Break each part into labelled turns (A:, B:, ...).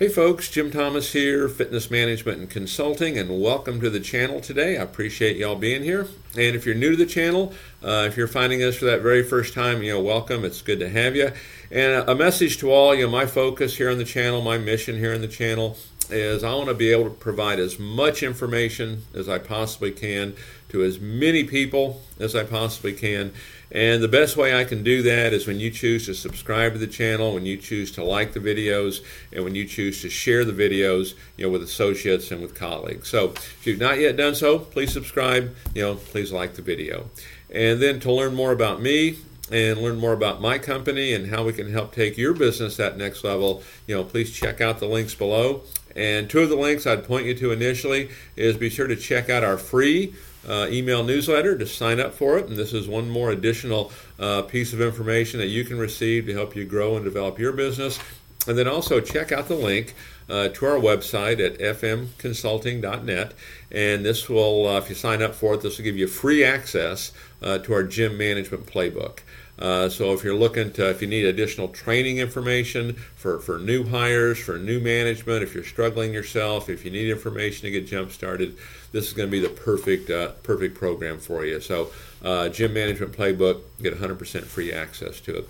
A: Hey folks, Jim Thomas here, Fitness Management and Consulting, and welcome to the channel today. I appreciate y'all being here. And if you're new to the channel, uh, if you're finding us for that very first time, you know, welcome. It's good to have you. And a message to all, you know, my focus here on the channel, my mission here on the channel is I want to be able to provide as much information as I possibly can to as many people as I possibly can. And the best way I can do that is when you choose to subscribe to the channel, when you choose to like the videos, and when you choose to share the videos, you know, with associates and with colleagues. So if you've not yet done so, please subscribe, you know, please like the video. And then to learn more about me, and learn more about my company and how we can help take your business that next level, you know, please check out the links below. And two of the links I'd point you to initially is be sure to check out our free uh, email newsletter to sign up for it. And this is one more additional uh, piece of information that you can receive to help you grow and develop your business. And then also check out the link uh, to our website at fmconsulting.net. And this will, uh, if you sign up for it, this will give you free access uh, to our gym management playbook. Uh, so if you're looking to, if you need additional training information for, for new hires, for new management, if you're struggling yourself, if you need information to get jump started, this is going to be the perfect uh, perfect program for you. So uh, gym management playbook, get 100% free access to it.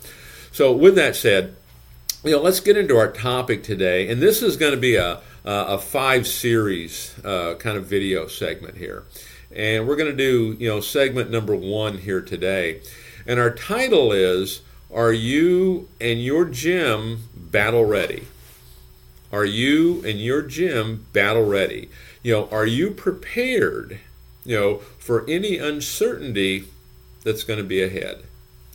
A: So with that said, you know, let's get into our topic today, and this is going to be a a five series uh, kind of video segment here, and we're going to do you know segment number one here today. And our title is Are You and Your Gym Battle Ready? Are you and your gym battle ready? You know, are you prepared, you know, for any uncertainty that's going to be ahead?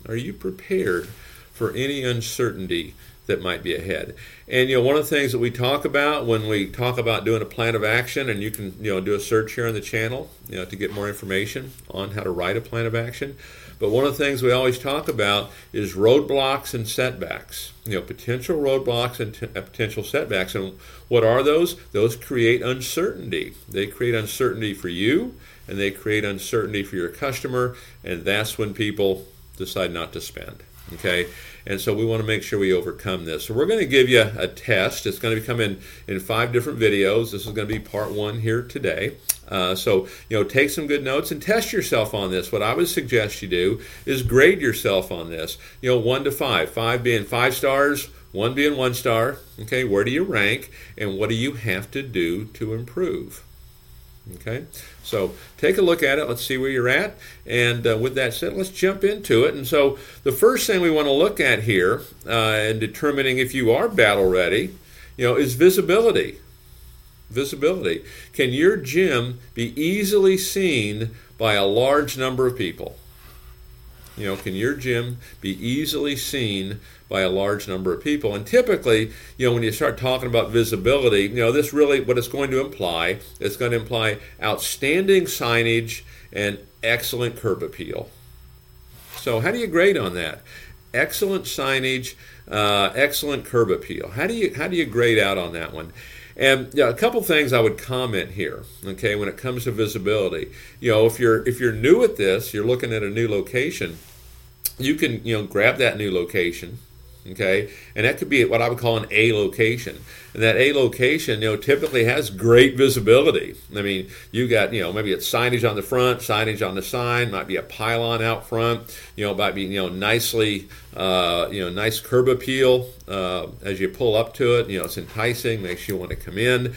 A: Are you prepared for any uncertainty that might be ahead. And you know, one of the things that we talk about when we talk about doing a plan of action, and you can you know do a search here on the channel, you know, to get more information on how to write a plan of action. But one of the things we always talk about is roadblocks and setbacks. You know, potential roadblocks and t- uh, potential setbacks. And what are those? Those create uncertainty. They create uncertainty for you, and they create uncertainty for your customer, and that's when people decide not to spend. Okay, and so we want to make sure we overcome this. So we're going to give you a test. It's going to come in in five different videos. This is going to be part one here today. Uh, so, you know, take some good notes and test yourself on this. What I would suggest you do is grade yourself on this. You know, one to five, five being five stars, one being one star. Okay, where do you rank and what do you have to do to improve? Okay, so take a look at it. Let's see where you're at. And uh, with that said, let's jump into it. And so, the first thing we want to look at here uh, in determining if you are battle ready, you know, is visibility visibility. Can your gym be easily seen by a large number of people? You know, can your gym be easily seen by a large number of people? And typically, you know, when you start talking about visibility, you know, this really what it's going to imply, it's going to imply outstanding signage and excellent curb appeal. So, how do you grade on that? Excellent signage, uh, excellent curb appeal. How do you how do you grade out on that one? And yeah, a couple things I would comment here. Okay, when it comes to visibility, you know, if you're if you're new at this, you're looking at a new location, you can you know grab that new location, okay, and that could be what I would call an A location. And that A location, you know, typically has great visibility. I mean, you got you know maybe it's signage on the front, signage on the sign, might be a pylon out front, you know, might be you know nicely uh, you know nice curb appeal uh, as you pull up to it. You know, it's enticing, makes you want to come in,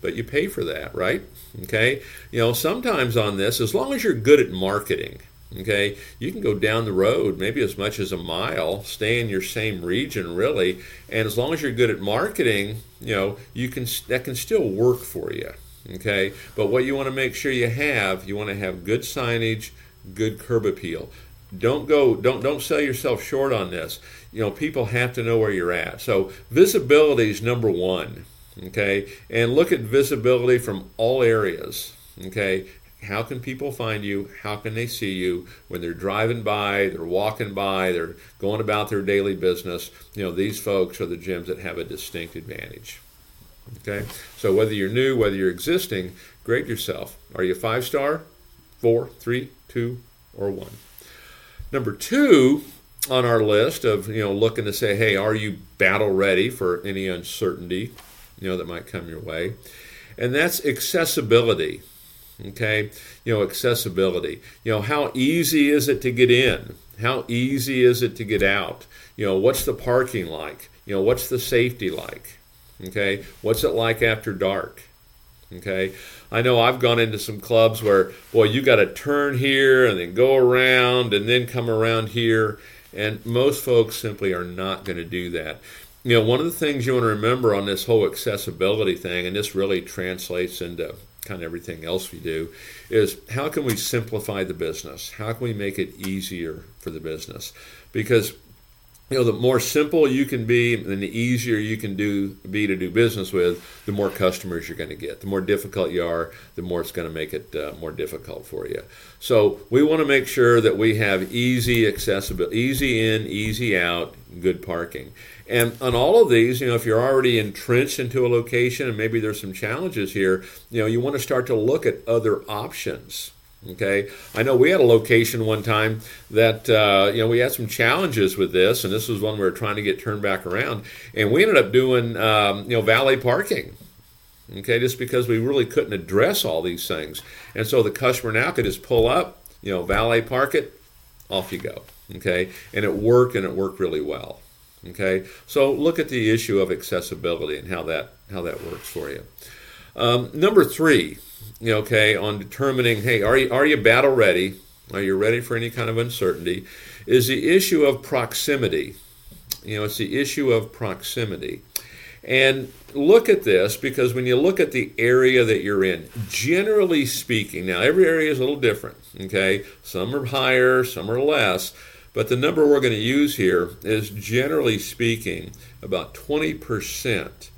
A: but you pay for that, right? Okay, you know, sometimes on this, as long as you're good at marketing Okay, you can go down the road maybe as much as a mile, stay in your same region really, and as long as you're good at marketing, you know, you can that can still work for you. Okay, but what you want to make sure you have, you want to have good signage, good curb appeal. Don't go, don't don't sell yourself short on this. You know, people have to know where you're at. So visibility is number one. Okay, and look at visibility from all areas. Okay, how can people find you? How can they see you when they're driving by, they're walking by, they're going about their daily business? You know, these folks are the gyms that have a distinct advantage. Okay? So whether you're new, whether you're existing, grade yourself. Are you five star, four, three, two, or one? Number two on our list of, you know, looking to say, hey, are you battle ready for any uncertainty? you know that might come your way, and that's accessibility. Okay, you know accessibility. You know how easy is it to get in? How easy is it to get out? You know what's the parking like? You know what's the safety like? Okay, what's it like after dark? Okay, I know I've gone into some clubs where, boy, you got to turn here and then go around and then come around here, and most folks simply are not going to do that. You know, one of the things you want to remember on this whole accessibility thing, and this really translates into kind of everything else we do, is how can we simplify the business? How can we make it easier for the business? Because you know, the more simple you can be and the easier you can do be to do business with, the more customers you're going to get. The more difficult you are, the more it's going to make it uh, more difficult for you. So we want to make sure that we have easy accessibility, easy in, easy out, good parking. And on all of these, you know, if you're already entrenched into a location and maybe there's some challenges here, you know, you want to start to look at other options Okay, I know we had a location one time that uh, you know we had some challenges with this, and this was one we were trying to get turned back around, and we ended up doing um, you know valet parking. Okay, just because we really couldn't address all these things, and so the customer now could just pull up, you know, valet park it, off you go. Okay, and it worked, and it worked really well. Okay, so look at the issue of accessibility and how that how that works for you. Um, number three okay, on determining, hey, are you, are you battle ready? Are you ready for any kind of uncertainty? Is the issue of proximity. You know, it's the issue of proximity. And look at this because when you look at the area that you're in, generally speaking, now every area is a little different, okay? Some are higher, some are less, but the number we're going to use here is generally speaking about 20%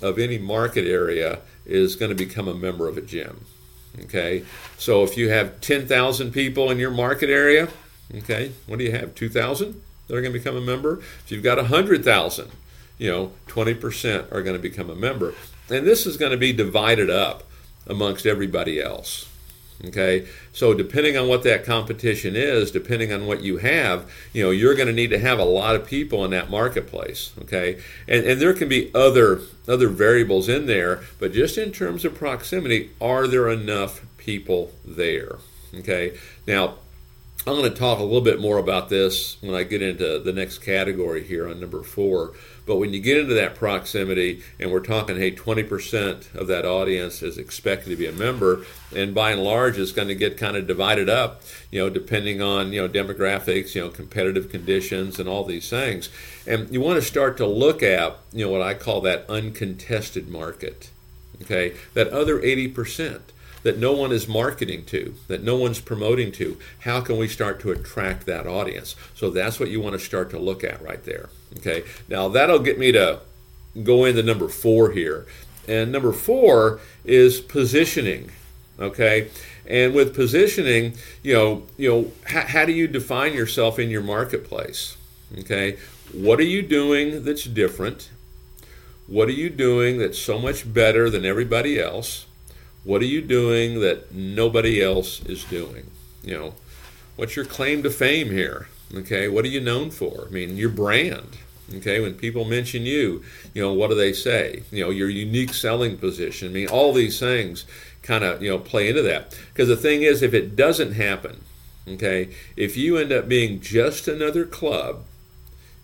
A: of any market area is going to become a member of a gym. Okay, so if you have 10,000 people in your market area, okay, what do you have? 2,000 that are going to become a member? If you've got 100,000, you know, 20% are going to become a member. And this is going to be divided up amongst everybody else. Okay, so depending on what that competition is, depending on what you have, you know, you're going to need to have a lot of people in that marketplace. Okay, and and there can be other other variables in there, but just in terms of proximity, are there enough people there? Okay, now I'm going to talk a little bit more about this when I get into the next category here on number four. But when you get into that proximity, and we're talking, hey, 20% of that audience is expected to be a member, and by and large, it's going to get kind of divided up, you know, depending on you know demographics, you know, competitive conditions, and all these things. And you want to start to look at, you know, what I call that uncontested market. Okay, that other 80% that no one is marketing to, that no one's promoting to. How can we start to attract that audience? So that's what you want to start to look at right there. Okay, now that'll get me to go into number four here. And number four is positioning. Okay, and with positioning, you know, you know, how, how do you define yourself in your marketplace? Okay, what are you doing that's different? What are you doing that's so much better than everybody else? What are you doing that nobody else is doing? You know, what's your claim to fame here? Okay, what are you known for? I mean, your brand. Okay, when people mention you, you know, what do they say? You know, your unique selling position. I mean, all these things kind of, you know, play into that. Because the thing is, if it doesn't happen, okay, if you end up being just another club,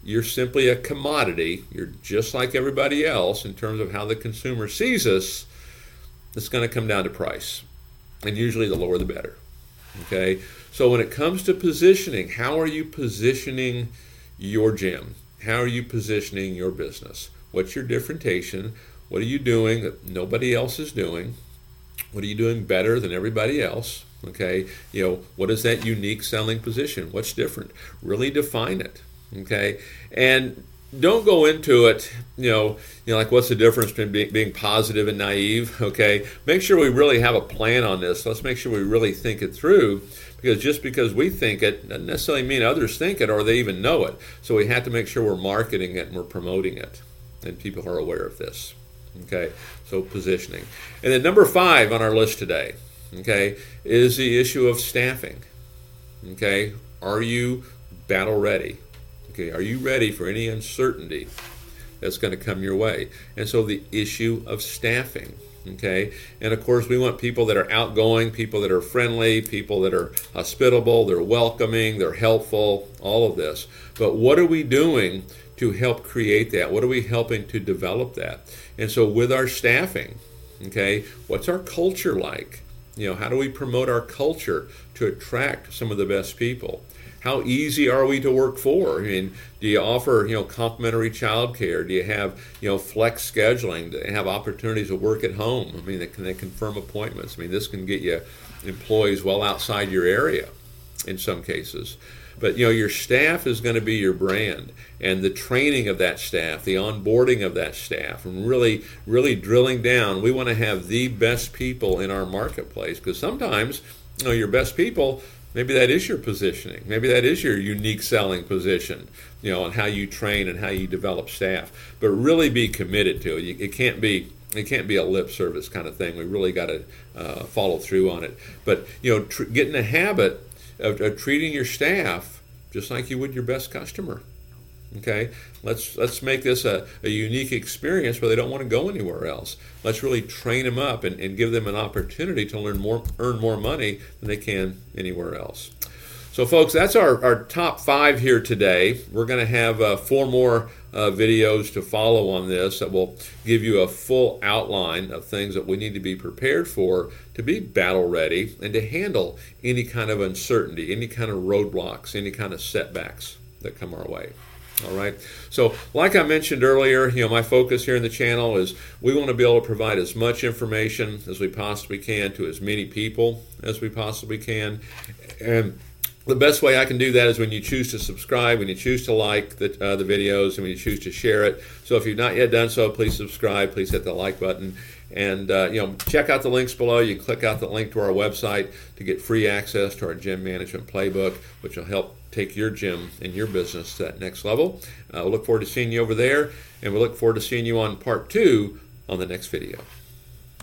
A: you're simply a commodity. You're just like everybody else in terms of how the consumer sees us it's going to come down to price. And usually the lower the better. Okay? So when it comes to positioning, how are you positioning your gym? How are you positioning your business? What's your differentiation? What are you doing that nobody else is doing? What are you doing better than everybody else? Okay, you know, what is that unique selling position? What's different? Really define it. Okay, and don't go into it, you know, you know, like what's the difference between being, being positive and naive? Okay, make sure we really have a plan on this. Let's make sure we really think it through, because just because we think it doesn't necessarily mean others think it or they even know it. So we have to make sure we're marketing it and we're promoting it, and people are aware of this. Okay, so positioning, and then number five on our list today, okay, is the issue of staffing. Okay, are you battle ready? Okay, are you ready for any uncertainty that's going to come your way. And so the issue of staffing. Okay, and of course, we want people that are outgoing, people that are friendly, people that are hospitable, they're welcoming, they're helpful, all of this. But what are we doing to help create that? What are we helping to develop that? And so, with our staffing, okay, what's our culture like? You know, how do we promote our culture to attract some of the best people? How easy are we to work for? I mean, do you offer, you know, complimentary childcare? Do you have, you know, flex scheduling? Do they have opportunities to work at home? I mean, can they confirm appointments? I mean, this can get you employees well outside your area in some cases. But you know, your staff is going to be your brand, and the training of that staff, the onboarding of that staff, and really, really drilling down. We want to have the best people in our marketplace because sometimes, you know, your best people. Maybe that is your positioning. Maybe that is your unique selling position, you know, and how you train and how you develop staff. But really be committed to it. It can't be it can't be a lip service kind of thing. We really got to uh, follow through on it. But you know, tr- get in a habit of, of treating your staff just like you would your best customer. Okay, let's let's make this a, a unique experience where they don't want to go anywhere else. Let's really train them up and, and give them an opportunity to learn more, earn more money than they can anywhere else. So, folks, that's our, our top five here today. We're going to have uh, four more uh, videos to follow on this that will give you a full outline of things that we need to be prepared for to be battle ready and to handle any kind of uncertainty, any kind of roadblocks, any kind of setbacks that come our way. All right. So, like I mentioned earlier, you know, my focus here in the channel is we want to be able to provide as much information as we possibly can to as many people as we possibly can. And the best way I can do that is when you choose to subscribe, when you choose to like the, uh, the videos, and when you choose to share it. So if you've not yet done so, please subscribe. Please hit the like button, and uh, you know check out the links below. You can click out the link to our website to get free access to our gym management playbook, which will help take your gym and your business to that next level. Uh, we look forward to seeing you over there, and we look forward to seeing you on part two on the next video.